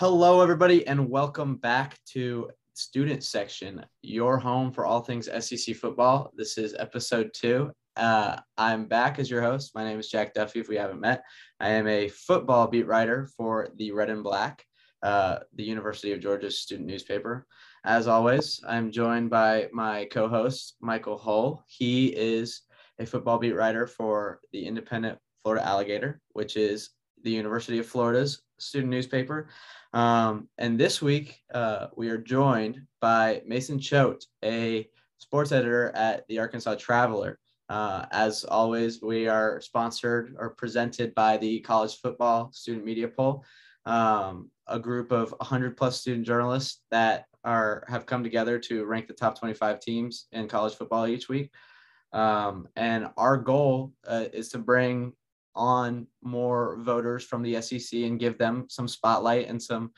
Hello, everybody, and welcome back to Student Section, your home for all things SEC football. This is episode two. Uh, I'm back as your host. My name is Jack Duffy, if we haven't met. I am a football beat writer for the Red and Black, uh, the University of Georgia's student newspaper. As always, I'm joined by my co host, Michael Hall. He is a football beat writer for the Independent Florida Alligator, which is the University of Florida's student newspaper. Um, and this week, uh, we are joined by Mason Choate, a sports editor at the Arkansas Traveler. Uh, as always, we are sponsored or presented by the College Football Student Media Poll, um, a group of 100 plus student journalists that are have come together to rank the top 25 teams in college football each week. Um, and our goal uh, is to bring on more voters from the SEC and give them some spotlight and some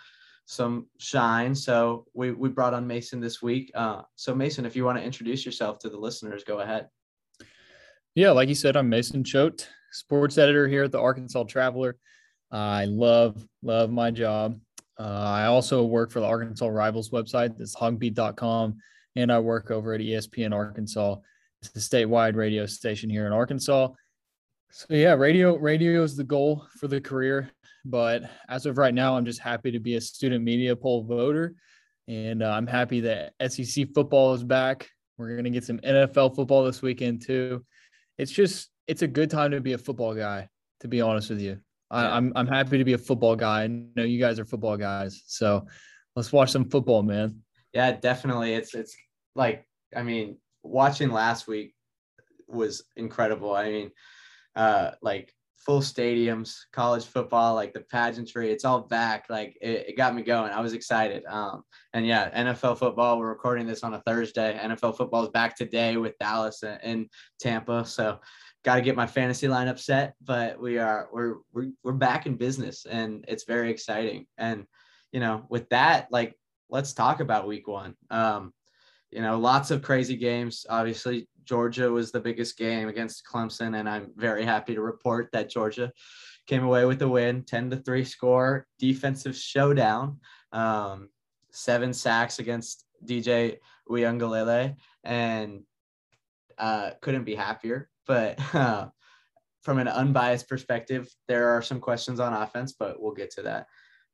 some shine. So we we brought on Mason this week. Uh, so Mason, if you want to introduce yourself to the listeners, go ahead. Yeah, like you said, I'm Mason Choate, sports editor here at the Arkansas Traveler. I love love my job. Uh, I also work for the Arkansas Rivals website. That's hogbeat.com. And I work over at ESPN Arkansas. It's a statewide radio station here in Arkansas. So yeah, radio radio is the goal for the career. But as of right now, I'm just happy to be a student media poll voter. And uh, I'm happy that SEC football is back. We're going to get some NFL football this weekend too. It's just, it's a good time to be a football guy, to be honest with you. I, am I'm, I'm happy to be a football guy. I know you guys are football guys, so let's watch some football, man. Yeah, definitely. It's it's like I mean, watching last week was incredible. I mean, uh, like full stadiums, college football, like the pageantry, it's all back. Like it, it, got me going. I was excited. Um, and yeah, NFL football. We're recording this on a Thursday. NFL football is back today with Dallas and, and Tampa. So got to get my fantasy lineup set, but we are we're we're we're back in business and it's very exciting. And you know, with that, like let's talk about week one. Um, you know, lots of crazy games. Obviously, Georgia was the biggest game against Clemson, and I'm very happy to report that Georgia came away with the win, 10 to 3 score, defensive showdown, um, seven sacks against DJ Uiagalelei, and uh, couldn't be happier but uh, from an unbiased perspective, there are some questions on offense, but we'll get to that.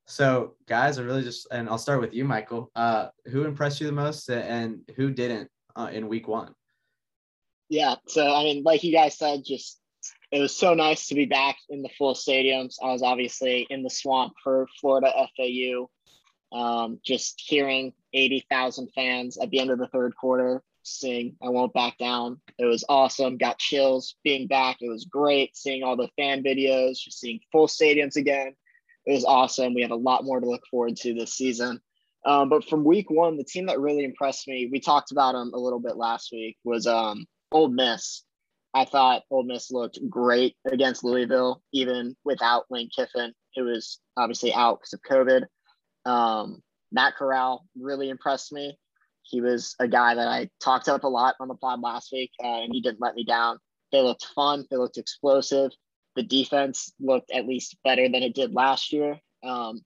So, guys, I really just, and I'll start with you, Michael. Uh, who impressed you the most and who didn't uh, in week one? Yeah. So, I mean, like you guys said, just it was so nice to be back in the full stadiums. I was obviously in the swamp for Florida FAU. Um, just hearing 80,000 fans at the end of the third quarter sing I Won't Back Down. It was awesome. Got chills being back. It was great seeing all the fan videos, just seeing full stadiums again. It was awesome. We have a lot more to look forward to this season. Um, but from week one, the team that really impressed me, we talked about them a little bit last week, was um, Ole Miss. I thought Ole Miss looked great against Louisville, even without Lane Kiffin, who was obviously out because of COVID. Um, Matt Corral really impressed me. He was a guy that I talked up a lot on the pod last week, uh, and he didn't let me down. They looked fun. They looked explosive. The defense looked at least better than it did last year. Um,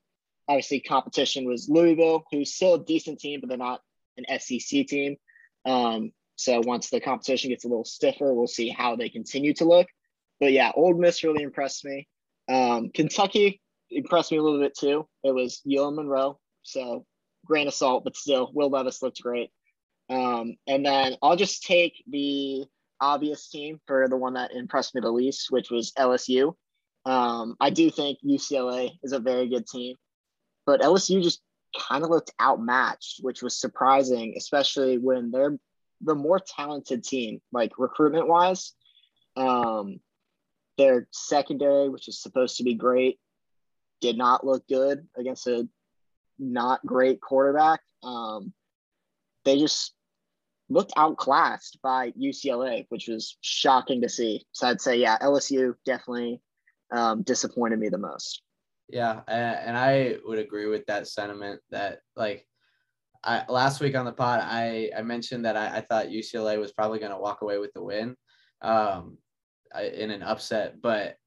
obviously, competition was Louisville, who's still a decent team, but they're not an SEC team. Um, so once the competition gets a little stiffer, we'll see how they continue to look. But yeah, Ole Miss really impressed me. Um, Kentucky impressed me a little bit too. It was UL Monroe, so grain of salt, but still, Will Levis looked great. Um, and then I'll just take the obvious team for the one that impressed me the least, which was LSU. Um, I do think UCLA is a very good team, but LSU just kind of looked outmatched, which was surprising, especially when they're the more talented team, like recruitment wise. Um, their secondary, which is supposed to be great, did not look good against a not great quarterback. Um, they just looked outclassed by UCLA, which was shocking to see. So I'd say, yeah, LSU definitely um, disappointed me the most. Yeah, and I would agree with that sentiment. That like, I last week on the pod, I I mentioned that I, I thought UCLA was probably going to walk away with the win, um, in an upset, but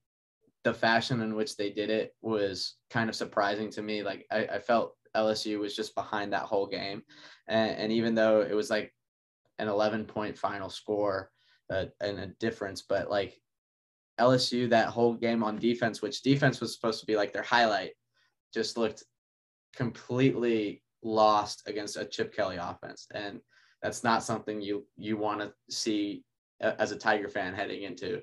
the fashion in which they did it was kind of surprising to me. Like I, I felt LSU was just behind that whole game, and, and even though it was like an 11 point final score uh, and a difference, but like LSU that whole game on defense, which defense was supposed to be like their highlight, just looked completely lost against a Chip Kelly offense, and that's not something you you want to see as a Tiger fan heading into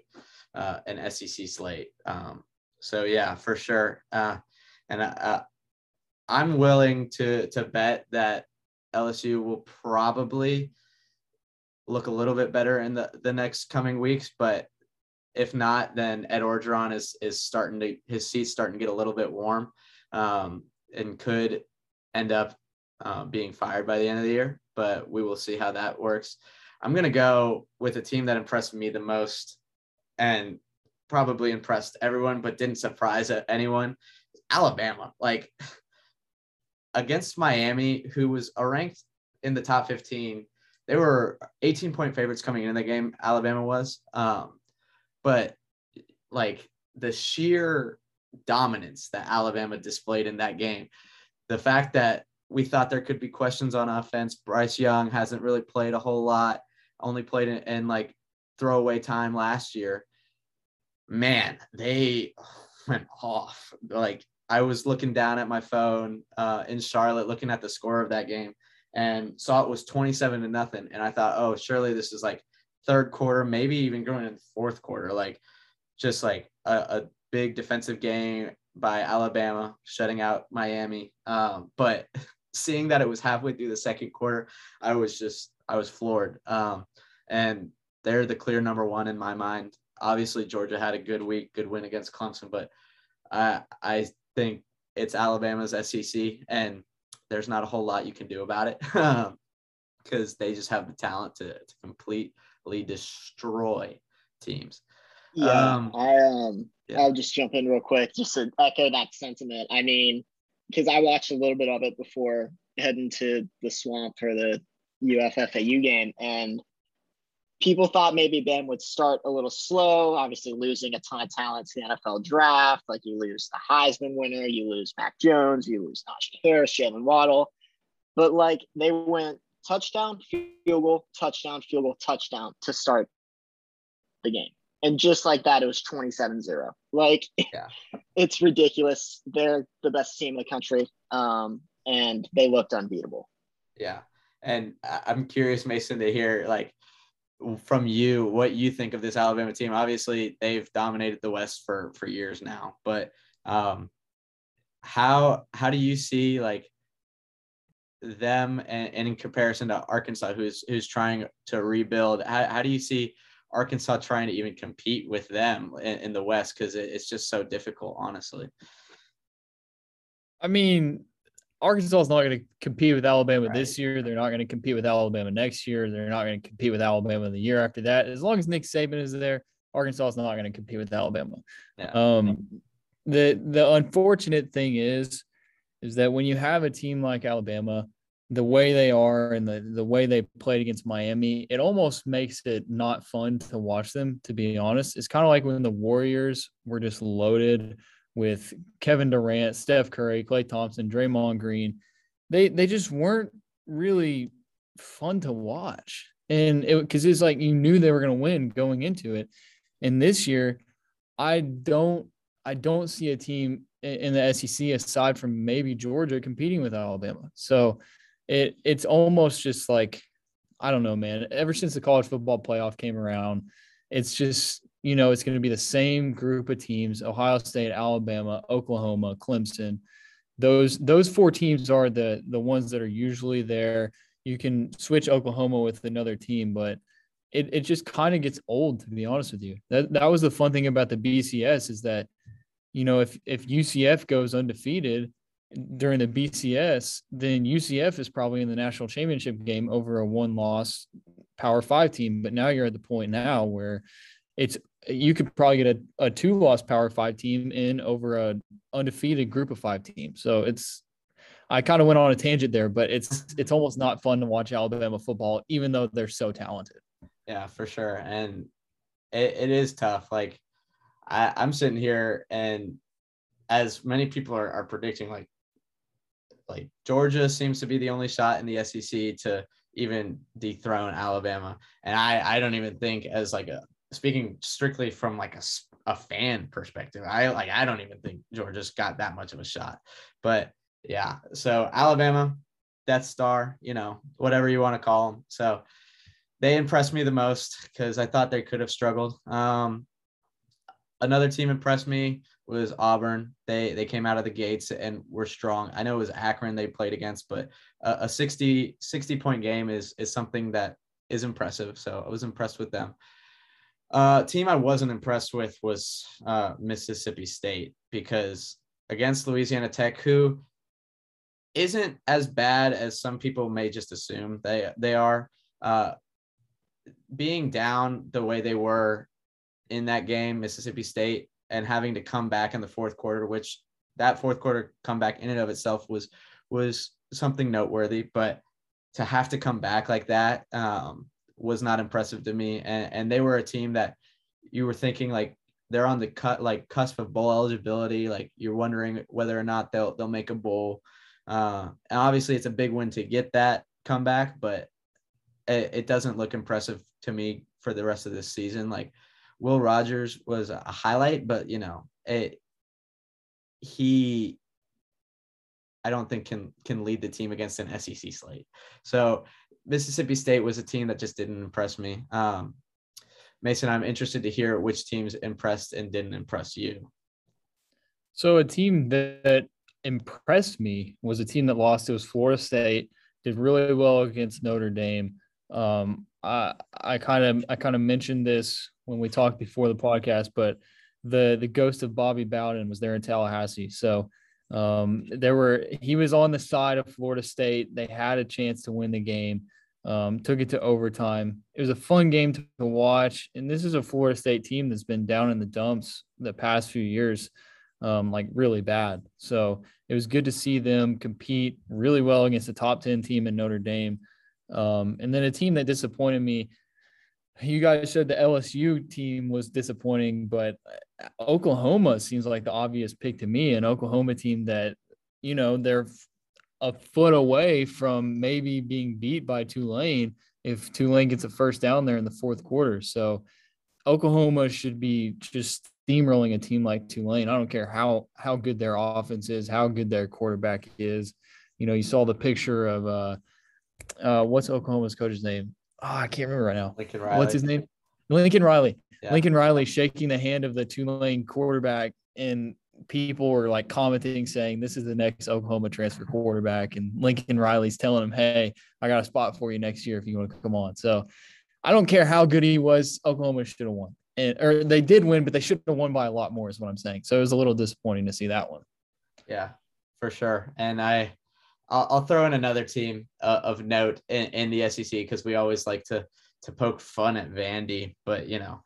uh, an SEC slate. Um, so yeah, for sure. Uh, and uh, I'm willing to to bet that LSU will probably look a little bit better in the the next coming weeks, but if not, then Ed Orgeron is is starting to his seat's starting to get a little bit warm, um, and could end up uh, being fired by the end of the year. But we will see how that works. I'm gonna go with a team that impressed me the most, and probably impressed everyone, but didn't surprise anyone. Alabama, like against Miami, who was ranked in the top 15. They were 18 point favorites coming in the game. Alabama was, um, but like the sheer dominance that Alabama displayed in that game, the fact that we thought there could be questions on offense. Bryce Young hasn't really played a whole lot, only played in, in like throwaway time last year. Man, they went off. Like I was looking down at my phone uh, in Charlotte, looking at the score of that game, and saw it was 27 to nothing. And I thought, oh, surely this is like third quarter, maybe even going in fourth quarter, like just like a, a big defensive game by Alabama shutting out Miami. Um, but seeing that it was halfway through the second quarter, I was just I was floored. Um, and they're the clear number one in my mind. Obviously, Georgia had a good week, good win against Clemson, but I I think it's Alabama's SEC, and there's not a whole lot you can do about it because they just have the talent to, to completely destroy teams. Yeah, um, I um, yeah. I'll just jump in real quick just to echo that sentiment. I mean, because I watched a little bit of it before heading to the swamp for the UFFAU game, and people thought maybe Ben would start a little slow, obviously losing a ton of talent to the NFL draft. Like you lose the Heisman winner, you lose Mac Jones, you lose Najee Harris, Jaylen Waddle. But like they went touchdown, field goal, touchdown, field goal, touchdown to start the game. And just like that, it was 27 0. Like, yeah. it's ridiculous. They're the best team in the country. Um, and they looked unbeatable. Yeah. And I'm curious, Mason, to hear like from you what you think of this Alabama team. Obviously, they've dominated the West for for years now, but um, how how do you see like them and, and in comparison to Arkansas, who's who's trying to rebuild? How, how do you see Arkansas trying to even compete with them in, in the West? Because it, it's just so difficult, honestly. I mean, Arkansas is not going to compete with Alabama right. this year. They're not going to compete with Alabama next year. They're not going to compete with Alabama the year after that. As long as Nick Saban is there, Arkansas is not going to compete with Alabama. Yeah. Um, the the unfortunate thing is, is that when you have a team like Alabama, the way they are and the the way they played against Miami, it almost makes it not fun to watch them. To be honest, it's kind of like when the Warriors were just loaded with Kevin Durant, Steph Curry, Klay Thompson, Draymond Green. They they just weren't really fun to watch. And it because it's like you knew they were gonna win going into it. And this year, I don't I don't see a team in the SEC aside from maybe Georgia competing with Alabama. So it it's almost just like I don't know, man. Ever since the college football playoff came around, it's just you know, it's going to be the same group of teams: Ohio State, Alabama, Oklahoma, Clemson. Those those four teams are the the ones that are usually there. You can switch Oklahoma with another team, but it, it just kind of gets old to be honest with you. That that was the fun thing about the BCS is that, you know, if if UCF goes undefeated during the BCS, then UCF is probably in the national championship game over a one loss Power Five team. But now you're at the point now where it's you could probably get a, a two loss power five team in over a undefeated group of five team. So it's I kind of went on a tangent there, but it's it's almost not fun to watch Alabama football, even though they're so talented. Yeah, for sure. And it, it is tough. Like I, I'm sitting here and as many people are, are predicting, like like Georgia seems to be the only shot in the SEC to even dethrone Alabama. And I, I don't even think as like a speaking strictly from like a, a fan perspective, I like, I don't even think Georgia's got that much of a shot, but yeah. So Alabama, Death Star, you know, whatever you want to call them. So they impressed me the most because I thought they could have struggled. Um, another team impressed me was Auburn. They they came out of the gates and were strong. I know it was Akron they played against, but a, a 60 60 point game is is something that is impressive. So I was impressed with them. Uh, team I wasn't impressed with was uh, Mississippi State because against Louisiana Tech, who isn't as bad as some people may just assume they they are. Uh, being down the way they were in that game, Mississippi State, and having to come back in the fourth quarter, which that fourth quarter comeback in and of itself was was something noteworthy. But to have to come back like that um, was not impressive to me. And, and they were a team that you were thinking like they're on the cut like cusp of bowl eligibility. Like you're wondering whether or not they'll they'll make a bowl. Uh, and obviously, it's a big win to get that comeback, but it, it doesn't look impressive to me for the rest of this season. Like Will Rogers was a highlight, but you know, it, he I don't think can can lead the team against an SEC slate. So Mississippi State was a team that just didn't impress me. Um, Mason, I'm interested to hear which teams impressed and didn't impress you. So a team that impressed me was a team that lost. It was Florida State. Did really well against Notre Dame. Um, I I kind of I kind of mentioned this when we talked before the podcast, but the the ghost of Bobby Bowden was there in Tallahassee. So um, there were he was on the side of Florida State. They had a chance to win the game. Um, took it to overtime. It was a fun game to, to watch, and this is a Florida State team that's been down in the dumps the past few years, um, like really bad. So it was good to see them compete really well against the top ten team in Notre Dame. Um, and then a team that disappointed me you guys said the LSU team was disappointing, but uh, Oklahoma seems like the obvious pick to me. An Oklahoma team that, you know, they're a foot away from maybe being beat by Tulane if Tulane gets a first down there in the fourth quarter. So Oklahoma should be just steamrolling a team like Tulane. I don't care how how good their offense is, how good their quarterback is. You know, you saw the picture of uh, uh, what's Oklahoma's coach's name? Oh, I can't remember right now. Lincoln Riley. What's his name? Lincoln Riley. Yeah. Lincoln Riley shaking the hand of the Tulane quarterback, and people were like commenting saying this is the next Oklahoma transfer quarterback, and Lincoln Riley's telling him, "Hey, I got a spot for you next year if you want to come on." So I don't care how good he was, Oklahoma should have won, and or they did win, but they should have won by a lot more, is what I'm saying. So it was a little disappointing to see that one. Yeah, for sure, and I I'll, I'll throw in another team uh, of note in, in the SEC because we always like to to poke fun at Vandy, but you know,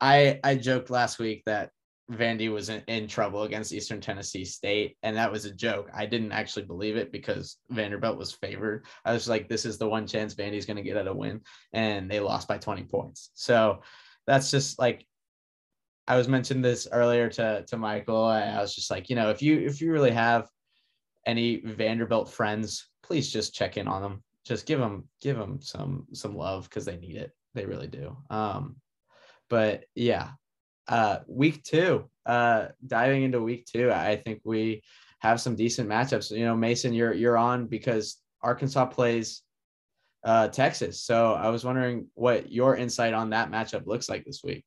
I I joked last week that Vandy was in, in, trouble against Eastern Tennessee State, and that was a joke. I didn't actually believe it because Vanderbilt was favored. I was like, this is the one chance Vandy's going to get at a win, and they lost by 20 points. So that's just like I was mentioning this earlier to to Michael. I was just like, you know, if you if you really have any Vanderbilt friends, please just check in on them. Just give them give them some some love because they need it. They really do. Um, but yeah, uh, week two, uh, diving into week two, I think we have some decent matchups. You know, Mason, you're you're on because Arkansas plays uh, Texas. So I was wondering what your insight on that matchup looks like this week.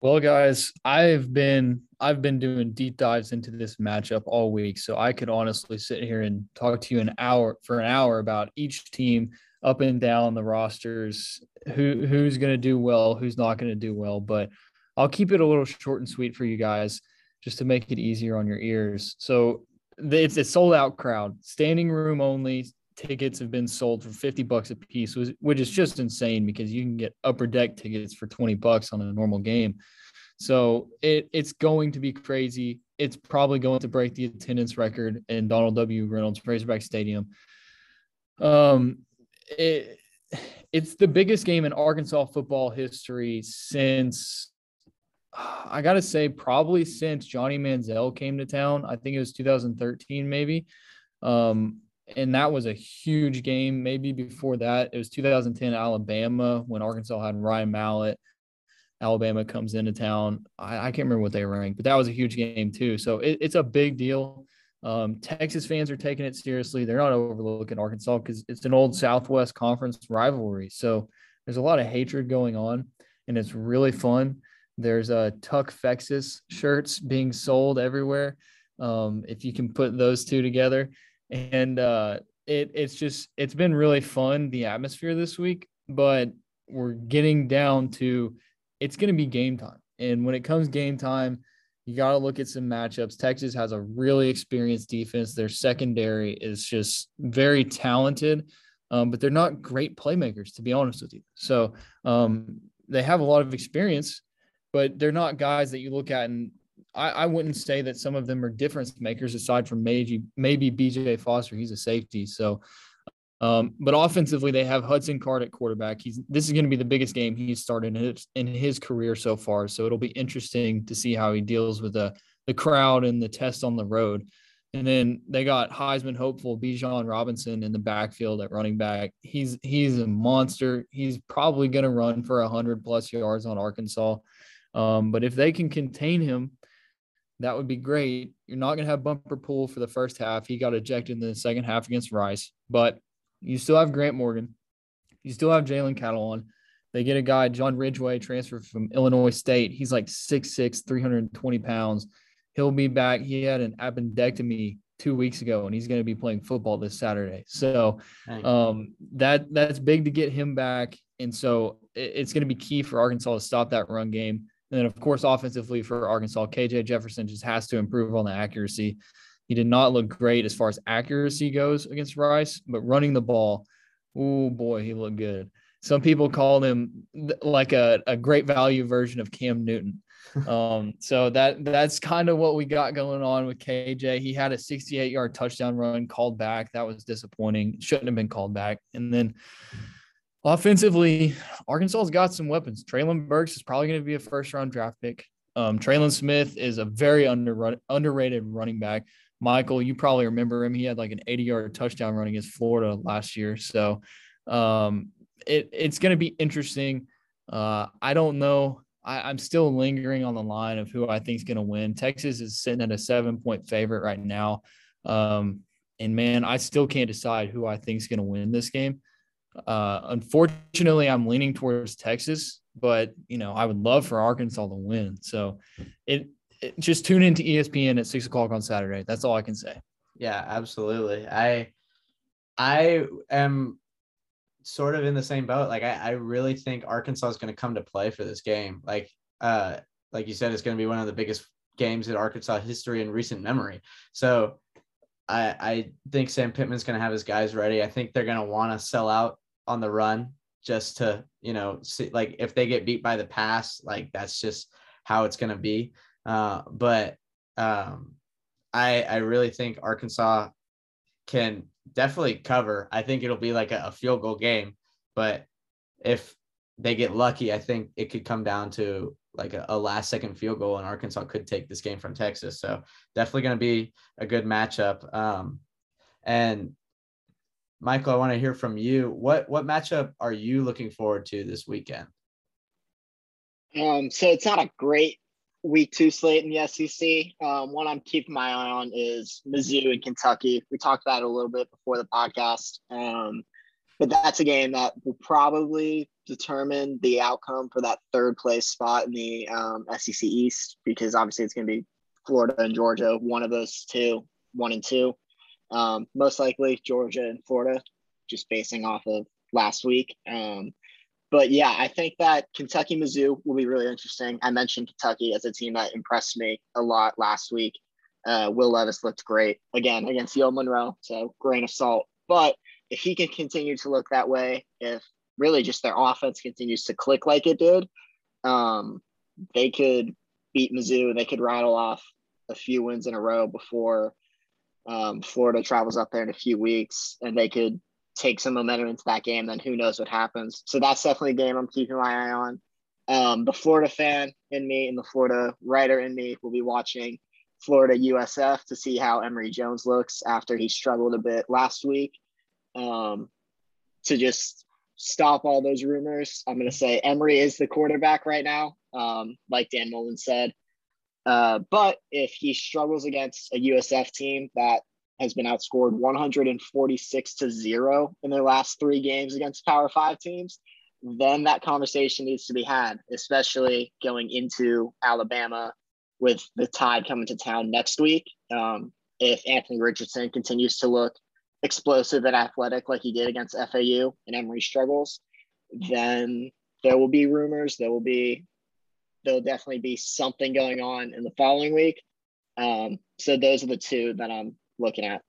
Well, guys, I've been I've been doing deep dives into this matchup all week, so I could honestly sit here and talk to you an hour for an hour about each team up and down the rosters, who who's going to do well, who's not going to do well. But I'll keep it a little short and sweet for you guys, just to make it easier on your ears. So it's a sold out crowd, standing room only tickets have been sold for 50 bucks a piece, which is just insane because you can get upper deck tickets for 20 bucks on a normal game. So it it's going to be crazy. It's probably going to break the attendance record in Donald W. Reynolds Razorback Stadium. Um, it, it's the biggest game in Arkansas football history since I got to say, probably since Johnny Manziel came to town, I think it was 2013, maybe. Um, and that was a huge game. Maybe before that, it was 2010 Alabama when Arkansas had Ryan Mallett. Alabama comes into town. I, I, can't remember what they ranked, but that was a huge game too. So it, it's a big deal. Um, Texas fans are taking it seriously. They're not overlooking Arkansas because it's an old Southwest Conference rivalry. So there's a lot of hatred going on, and it's really fun. There's a uh, Tuck Fexus shirts being sold everywhere. Um, if you can put those two together, and uh, it it's just it's been really fun the atmosphere this week. But we're getting down to it's going to be game time, and when it comes game time, you got to look at some matchups. Texas has a really experienced defense. Their secondary is just very talented, um, but they're not great playmakers, to be honest with you. So um, they have a lot of experience, but they're not guys that you look at and I, I wouldn't say that some of them are difference makers aside from maybe maybe BJ Foster. He's a safety. So um, but offensively, they have Hudson Card at quarterback. He's this is going to be the biggest game he's started in his, in his career so far. So it'll be interesting to see how he deals with the the crowd and the test on the road. And then they got Heisman hopeful Bijan Robinson in the backfield at running back. He's he's a monster. He's probably going to run for hundred plus yards on Arkansas. Um, but if they can contain him, that would be great. You're not going to have Bumper Pool for the first half. He got ejected in the second half against Rice, but you still have Grant Morgan. You still have Jalen Catalon. They get a guy, John Ridgeway, transferred from Illinois State. He's like 6'6, 320 pounds. He'll be back. He had an appendectomy two weeks ago, and he's going to be playing football this Saturday. So um, that that's big to get him back. And so it, it's going to be key for Arkansas to stop that run game. And then, of course, offensively for Arkansas, KJ Jefferson just has to improve on the accuracy. He did not look great as far as accuracy goes against Rice, but running the ball, oh boy, he looked good. Some people call him like a, a great value version of Cam Newton. Um, so that that's kind of what we got going on with KJ. He had a 68 yard touchdown run called back. That was disappointing. Shouldn't have been called back. And then offensively, Arkansas's got some weapons. Treylon Burks is probably going to be a first round draft pick. Um, Trelon Smith is a very under, underrated running back. Michael, you probably remember him. He had like an 80 yard touchdown run against Florida last year. So um, it, it's going to be interesting. Uh, I don't know. I, am still lingering on the line of who I think is going to win. Texas is sitting at a seven point favorite right now. Um, and man, I still can't decide who I think is going to win this game. Uh, unfortunately, I'm leaning towards Texas, but you know, I would love for Arkansas to win. So it just tune into ESPN at six o'clock on Saturday. That's all I can say. Yeah, absolutely. I I am sort of in the same boat. Like I, I really think Arkansas is going to come to play for this game. Like uh like you said, it's going to be one of the biggest games in Arkansas history in recent memory. So I I think Sam Pittman's going to have his guys ready. I think they're going to want to sell out on the run just to you know see like if they get beat by the pass, like that's just how it's going to be. Uh, but um, I I really think Arkansas can definitely cover. I think it'll be like a, a field goal game, but if they get lucky, I think it could come down to like a, a, last second field goal and Arkansas could take this game from Texas. So definitely going to be a good matchup. Um, and Michael, I want to hear from you. What what matchup are you looking forward to this weekend? Um, so it's not a great week two slate in the SEC. Um, one I'm keeping my eye on is Mizzou in Kentucky. We talked about it a little bit before the podcast, um, but that's a game that will probably determine the outcome for that third place spot in the um, SEC East because obviously it's going to be Florida and Georgia, one of those two, one and two. Um, most likely Georgia and Florida, just basing off of last week. Um, but yeah, I think that Kentucky Mizzou will be really interesting. I mentioned Kentucky as a team that impressed me a lot last week. Uh, Will Levis looked great again against UL Monroe, so grain of salt. But if he can continue to look that way, if really just their offense continues to click like it did, um, they could beat Mizzou. And they could rattle off a few wins in a row before um, Florida travels up there in a few weeks, and they could take some momentum into that game, then who knows what happens. So that's definitely a game I'm keeping my eye on. Um, the Florida fan in me and the Florida writer in me will be watching Florida USF to see how Emory Jones looks after he struggled a bit last week. Um, to just stop all those rumors, I'm going to say Emory is the quarterback right now, um, like Dan Mullen said. Uh, but if he struggles against a USF team that has been outscored 146 to zero in their last three games against Power Five teams, then that conversation needs to be had, especially going into Alabama with the Tide coming to town next week. Um, if Anthony Richardson continues to look explosive and athletic like he did against FAU and Emory struggles, then there will be rumors. There will be there'll definitely be something going on in the following week. Um, so those are the two that I'm looking at.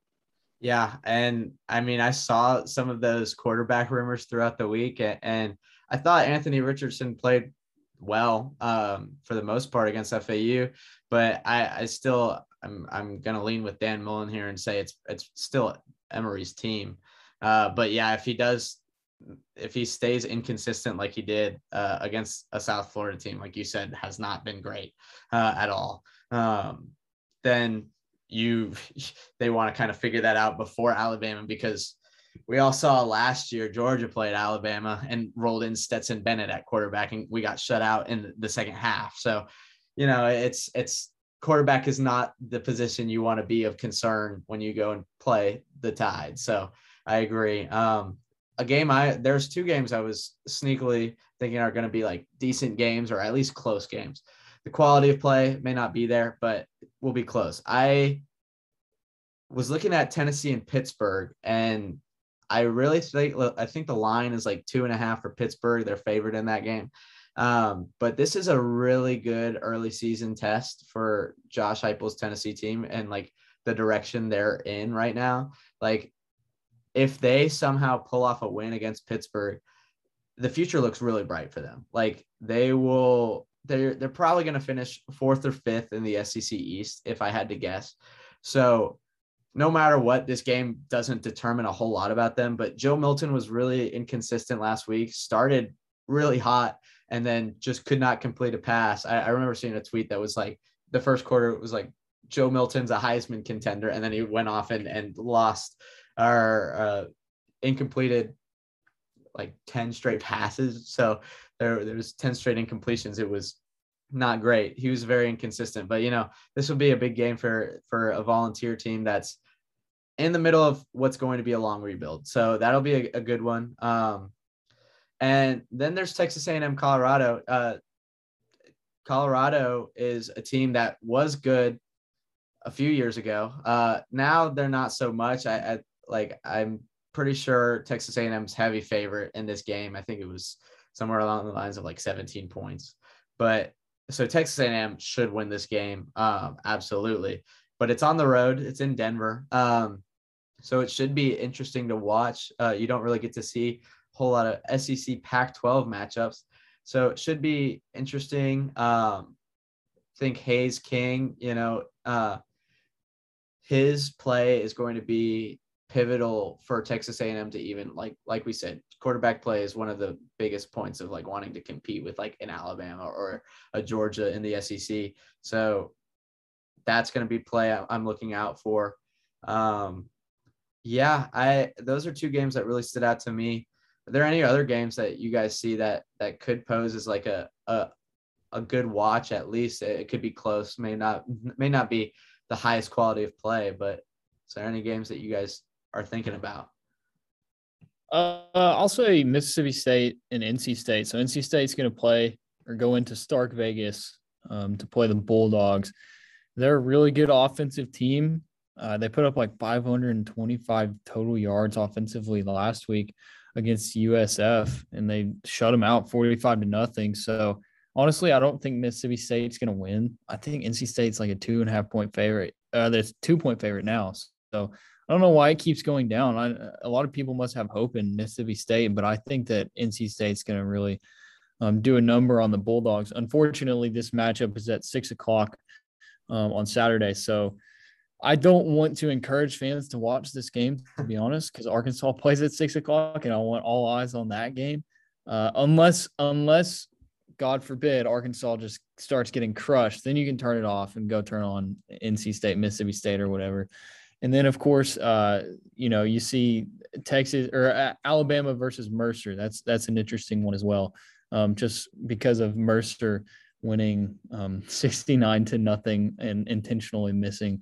Yeah, and I mean, I saw some of those quarterback rumors throughout the week, and I thought Anthony Richardson played well um, for the most part against FAU, but I, I still I'm I'm gonna lean with Dan Mullen here and say it's it's still Emory's team. Uh, but yeah, if he does, if he stays inconsistent like he did uh, against a South Florida team, like you said, has not been great uh, at all, um, then you they want to kind of figure that out before Alabama because we all saw last year Georgia played Alabama and rolled in Stetson Bennett at quarterback and we got shut out in the second half. So, you know, it's it's quarterback is not the position you want to be of concern when you go and play the Tide. So, I agree. Um, a game I there's two games I was sneakily thinking are going to be like decent games or at least close games. The quality of play may not be there, but will be close. I was looking at Tennessee and Pittsburgh, and I really think I think the line is like two and a half for Pittsburgh. They're favored in that game. Um, but this is a really good early season test for Josh Heupel's Tennessee team and like the direction they're in right now. Like if they somehow pull off a win against Pittsburgh, the future looks really bright for them. Like they will they're they're probably going to finish fourth or fifth in the SEC East if I had to guess. So no matter what, this game doesn't determine a whole lot about them. But Joe Milton was really inconsistent last week, started really hot, and then just could not complete a pass. I, I remember seeing a tweet that was like the first quarter it was like Joe Milton's a Heisman contender, and then he went off and, and lost or uh, incompleted like 10 straight passes. So there, there was 10 straight incompletions. It was not great. He was very inconsistent, but you know, this will be a big game for, for a volunteer team that's in the middle of what's going to be a long rebuild. So that'll be a, a good one. Um, and then there's Texas A&M Colorado. Uh, Colorado is a team that was good a few years ago. Uh, now they're not so much. I, I like I'm pretty sure Texas A&M's heavy favorite in this game. I think it was somewhere along the lines of like 17 points. But so Texas A&M should win this game, um, absolutely. But it's on the road. It's in Denver. Um, so it should be interesting to watch. Uh, you don't really get to see a whole lot of SEC Pac-12 matchups, so it should be interesting. Um, think Haynes King, you know, uh, his play is going to be pivotal for Texas A&M to even like like we said, quarterback play is one of the biggest points of like wanting to compete with like an Alabama or a Georgia in the SEC. So that's going to be play I'm looking out for. Um, yeah, I those are two games that really stood out to me. Are there any other games that you guys see that that could pose as like a a, a good watch at least? It could be close, may not may not be the highest quality of play, but is there any games that you guys are thinking about? Uh, I'll say Mississippi State and NC State. So NC State's going to play or go into Stark Vegas um, to play the Bulldogs. They're a really good offensive team. Uh, they put up like 525 total yards offensively last week against USF, and they shut them out 45 to nothing. So honestly, I don't think Mississippi State's going to win. I think NC State's like a two and a half point favorite. Uh, that's two point favorite now. So I don't know why it keeps going down. I, a lot of people must have hope in Mississippi State, but I think that NC State's going to really um, do a number on the Bulldogs. Unfortunately, this matchup is at six o'clock um, on Saturday, so I don't want to encourage fans to watch this game, to be honest, because Arkansas plays at six o'clock, and I want all eyes on that game. Uh, unless unless God forbid, Arkansas just starts getting crushed, then you can turn it off and go turn on NC State, Mississippi State, or whatever. And then, of course, uh, you know, you see Texas or uh, Alabama versus Mercer. That's that's an interesting one as well, um, just because of Mercer winning um, 69 to nothing and intentionally missing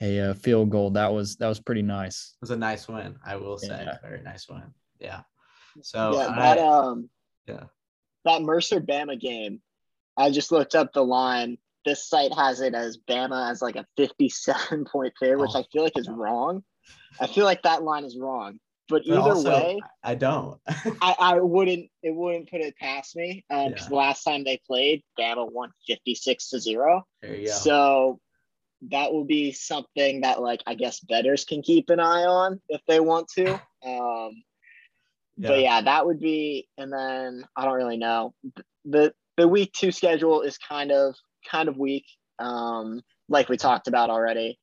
a, a, uh, field goal. That was that was pretty nice. It was a nice win, I will say. Yeah. Very nice win. Yeah. So yeah, that I, um yeah that Mercer Bama game. I just looked up the line. This site has it as Bama as like a 57 point favorite, which oh, I feel like is wrong. I feel like that line is wrong. But, but either also, way, I don't. I, I wouldn't. It wouldn't put it past me um, yeah. the last time they played, Bama won 56 to zero. There you go. So that will be something that like I guess bettors can keep an eye on if they want to. Um, yeah. But yeah, that would be, and then I don't really know. the The week two schedule is kind of kind of weak, um, like we talked about already.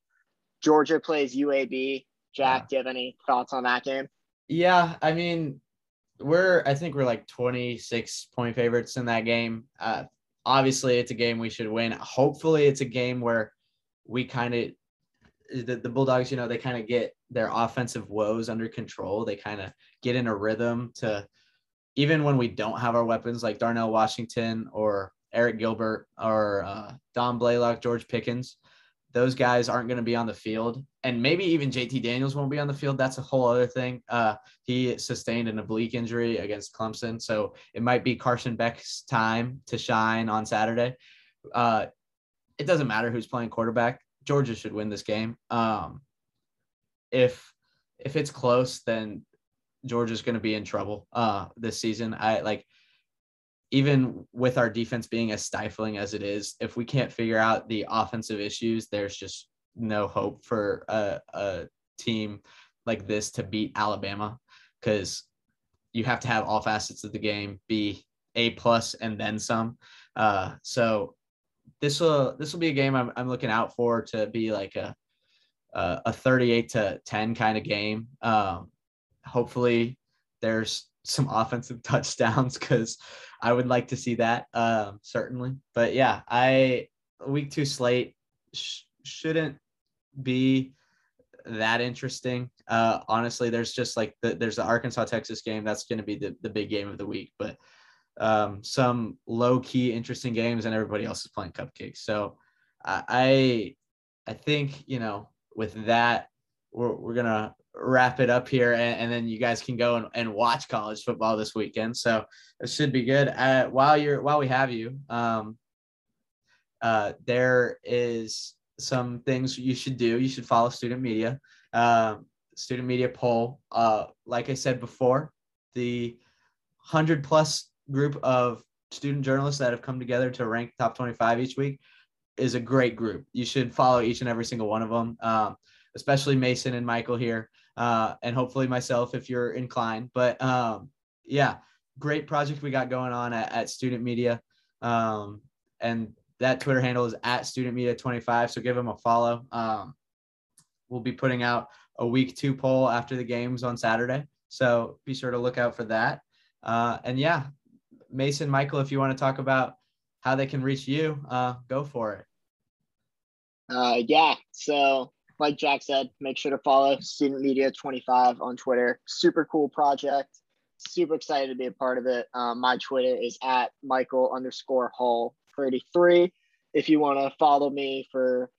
Georgia plays UAB. Jack, do you have any thoughts on that game? Yeah, I mean, we're I think we're like 26 point favorites in that game. Uh, obviously, it's a game we should win. Hopefully, it's a game where we kind of the, the Bulldogs, you know, they kind of get their offensive woes under control. They kind of get in a rhythm to even when we don't have our weapons like Darnell Washington or Arik Gilbert or uh, Don Blaylock, George Pickens, those guys aren't going to be on the field. And maybe even JT Daniels won't be on the field. That's a whole other thing. Uh, he sustained an oblique injury against Clemson. So it might be Carson Beck's time to shine on Saturday. Uh, it doesn't matter who's playing quarterback. Georgia should win this game. Um, if if it's close, then Georgia's going to be in trouble uh, this season. I like even with our defense being as stifling as it is, if we can't figure out the offensive issues, there's just no hope for a, a team like this to beat Alabama because you have to have all facets of the game be a plus and then some. Uh, so this will this will be a game I'm, I'm looking out for to be like a a, a 38 to 10 kind of game. Um, hopefully there's some offensive touchdowns because I would like to see that um, certainly. But yeah, I week two slate sh- shouldn't be that interesting. Uh, honestly, there's just like the, there's the Arkansas Texas game that's going to be the, the big game of the week, but um, some low key interesting games and everybody else is playing cupcakes. So I I think you know with that we're we're gonna wrap it up here and, and then you guys can go and, and watch college football this weekend. So it should be good. Uh, while you're while we have you, um, uh, there is some things you should do. You should follow student media. Uh, student media poll. Uh, like I said before, the hundred plus group of student journalists that have come together to rank top 25 each week is a great group. You should follow each and every single one of them, um, especially Mason and Michael here, uh, and hopefully myself if you're inclined. But um, yeah, great project we got going on at, at Student Media. Um, and that Twitter handle is at Student Media 25. So give them a follow. Um, we'll be putting out a week two poll after the games on Saturday. So be sure to look out for that. Uh, and yeah, Mason, Michael, if you want to talk about how they can reach you, uh, go for it. Uh, yeah. So, like Jack said, make sure to follow Student Media 25 on Twitter. Super cool project. Super excited to be a part of it. Um, my Twitter is at Michael underscore Hall 33. If you want to follow me for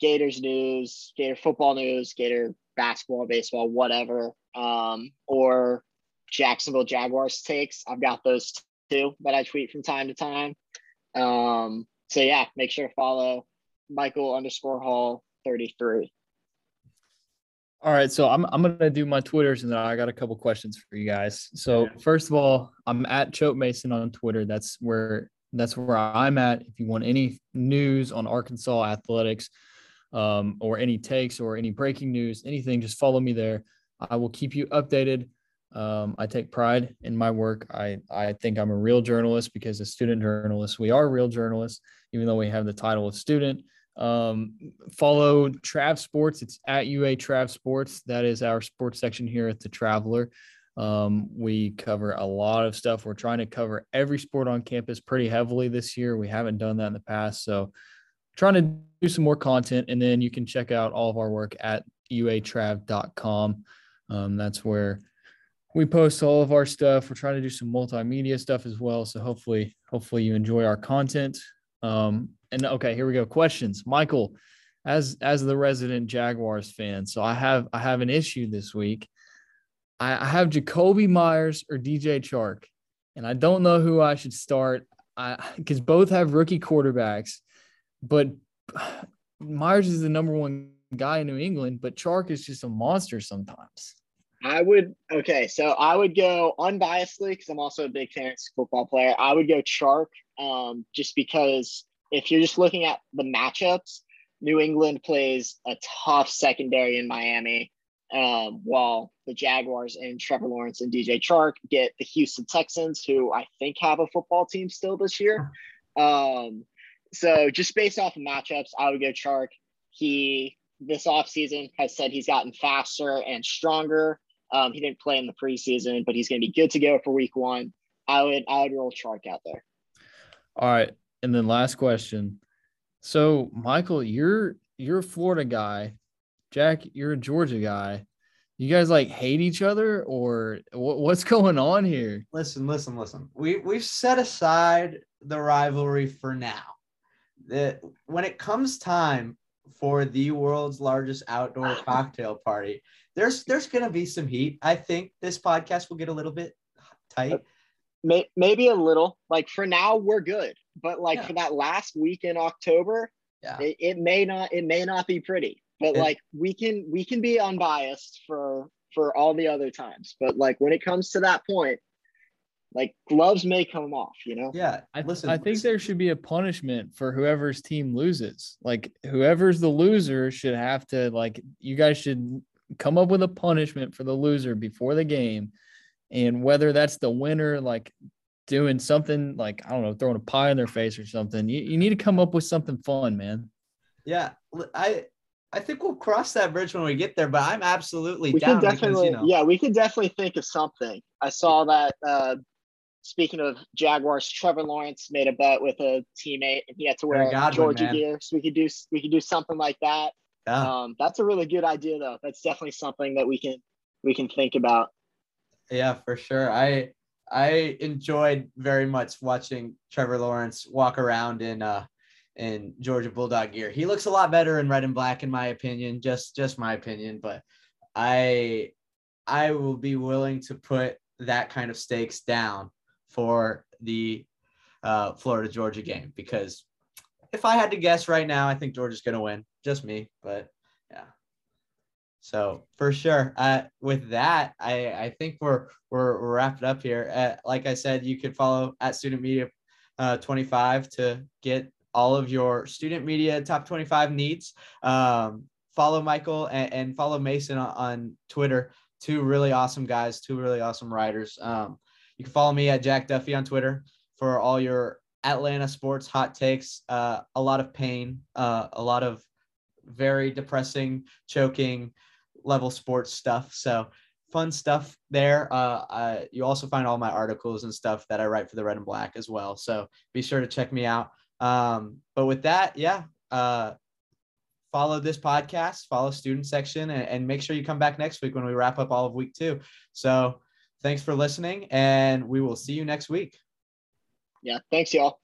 Gators news, Gator football news, Gator basketball, baseball, whatever, um, or Jacksonville Jaguars takes, I've got those too that I tweet from time to time. Um, so yeah, make sure to follow Michael underscore Hall 33. All right, so I'm I'm gonna do my Twitters and then I got a couple questions for you guys. So first of all, I'm at Choate Mason on Twitter. That's where that's where I'm at. If you want any news on Arkansas athletics, um, or any takes or any breaking news, anything, just follow me there. I will keep you updated. Um, I take pride in my work. I, I think I'm a real journalist because as student journalists, we are real journalists, even though we have the title of student. Um, follow Trav Sports. It's at UA Trav Sports. That is our sports section here at the Traveler. Um, we cover a lot of stuff. We're trying to cover every sport on campus pretty heavily this year. We haven't done that in the past. So, trying to do some more content. And then you can check out all of our work at uatrav.com. Um, that's where we post all of our stuff. We're trying to do some multimedia stuff as well. So hopefully, hopefully you enjoy our content. Um, and okay, here we go. Questions, Michael, as as the resident Jaguars fan. So I have I have an issue this week. I, I have Jakobi Meyers or DJ Chark, and I don't know who I should start. I because both have rookie quarterbacks, but Meyers is the number one guy in New England, but Chark is just a monster sometimes. I would okay, so I would go unbiasedly because I'm also a big fantasy football player. I would go Chark, um, just because if you're just looking at the matchups, New England plays a tough secondary in Miami, um, while the Jaguars and Trevor Lawrence and DJ Chark get the Houston Texans, who I think have a football team still this year. Um, so just based off of matchups, I would go Chark. He this offseason has said he's gotten faster and stronger. Um, he didn't play in the preseason, but he's going to be good to go for week one. I would I would roll Chark out there. All right, and then last question. So Michael, you're you're a Florida guy. Jack, you're a Georgia guy. You guys like hate each other, or what, what's going on here? Listen, listen, listen. We we've set aside the rivalry for now. That when it comes time for the world's largest outdoor cocktail party, there's there's gonna be some heat. I think this podcast will get a little bit tight. Maybe a little. Like for now, we're good, but like yeah. for that last week in October, yeah. it, it, may not it may not be pretty. But like we can we can be unbiased for for all the other times. But like when it comes to that point, like gloves may come off, you know? Yeah. I, listen, I think there should be a punishment for whoever's team loses. Like whoever's the loser should have to like you guys should come up with a punishment for the loser before the game. And whether that's the winner, like doing something like, I don't know, throwing a pie in their face or something, you, you need to come up with something fun, man. Yeah. I, I think we'll cross that bridge when we get there, but I'm absolutely we down. Could definitely, because, you know, yeah, we could definitely think of something. I saw that. Uh, speaking of Jaguars, Trevor Lawrence made a bet with a teammate, and he had to wear Godwin, Georgia man. gear. So we could do we could do something like that. Yeah. Um, that's a really good idea, though. That's definitely something that we can we can think about. Yeah, for sure. I I enjoyed very much watching Trevor Lawrence walk around in uh in Georgia Bulldog gear. He looks a lot better in red and black, in my opinion. Just just my opinion, but I I will be willing to put that kind of stakes down for the uh, Florida Georgia game because if I had to guess right now, I think Georgia's going to win. Just me, but. So for sure, uh, with that, I, I think we're we're, wrapped up here. Uh, like I said, you could follow at Student Media uh, 25 to get all of your student media top 25 needs. Um, follow Michael and, and follow Mason on, on, Twitter. Two really awesome guys, two really awesome writers. Um, you can follow me at Jack Duffy on Twitter for all your Atlanta sports hot takes. Uh, a lot of pain, uh, a lot of very depressing, choking level sports stuff. So fun stuff there. Uh, I, you also find all my articles and stuff that I write for the Red and Black as well. So be sure to check me out. Um, but with that, yeah, uh, follow this podcast, follow student section, and, and make sure you come back next week when we wrap up all of week two. So thanks for listening, and we will see you next week. Yeah, thanks, y'all.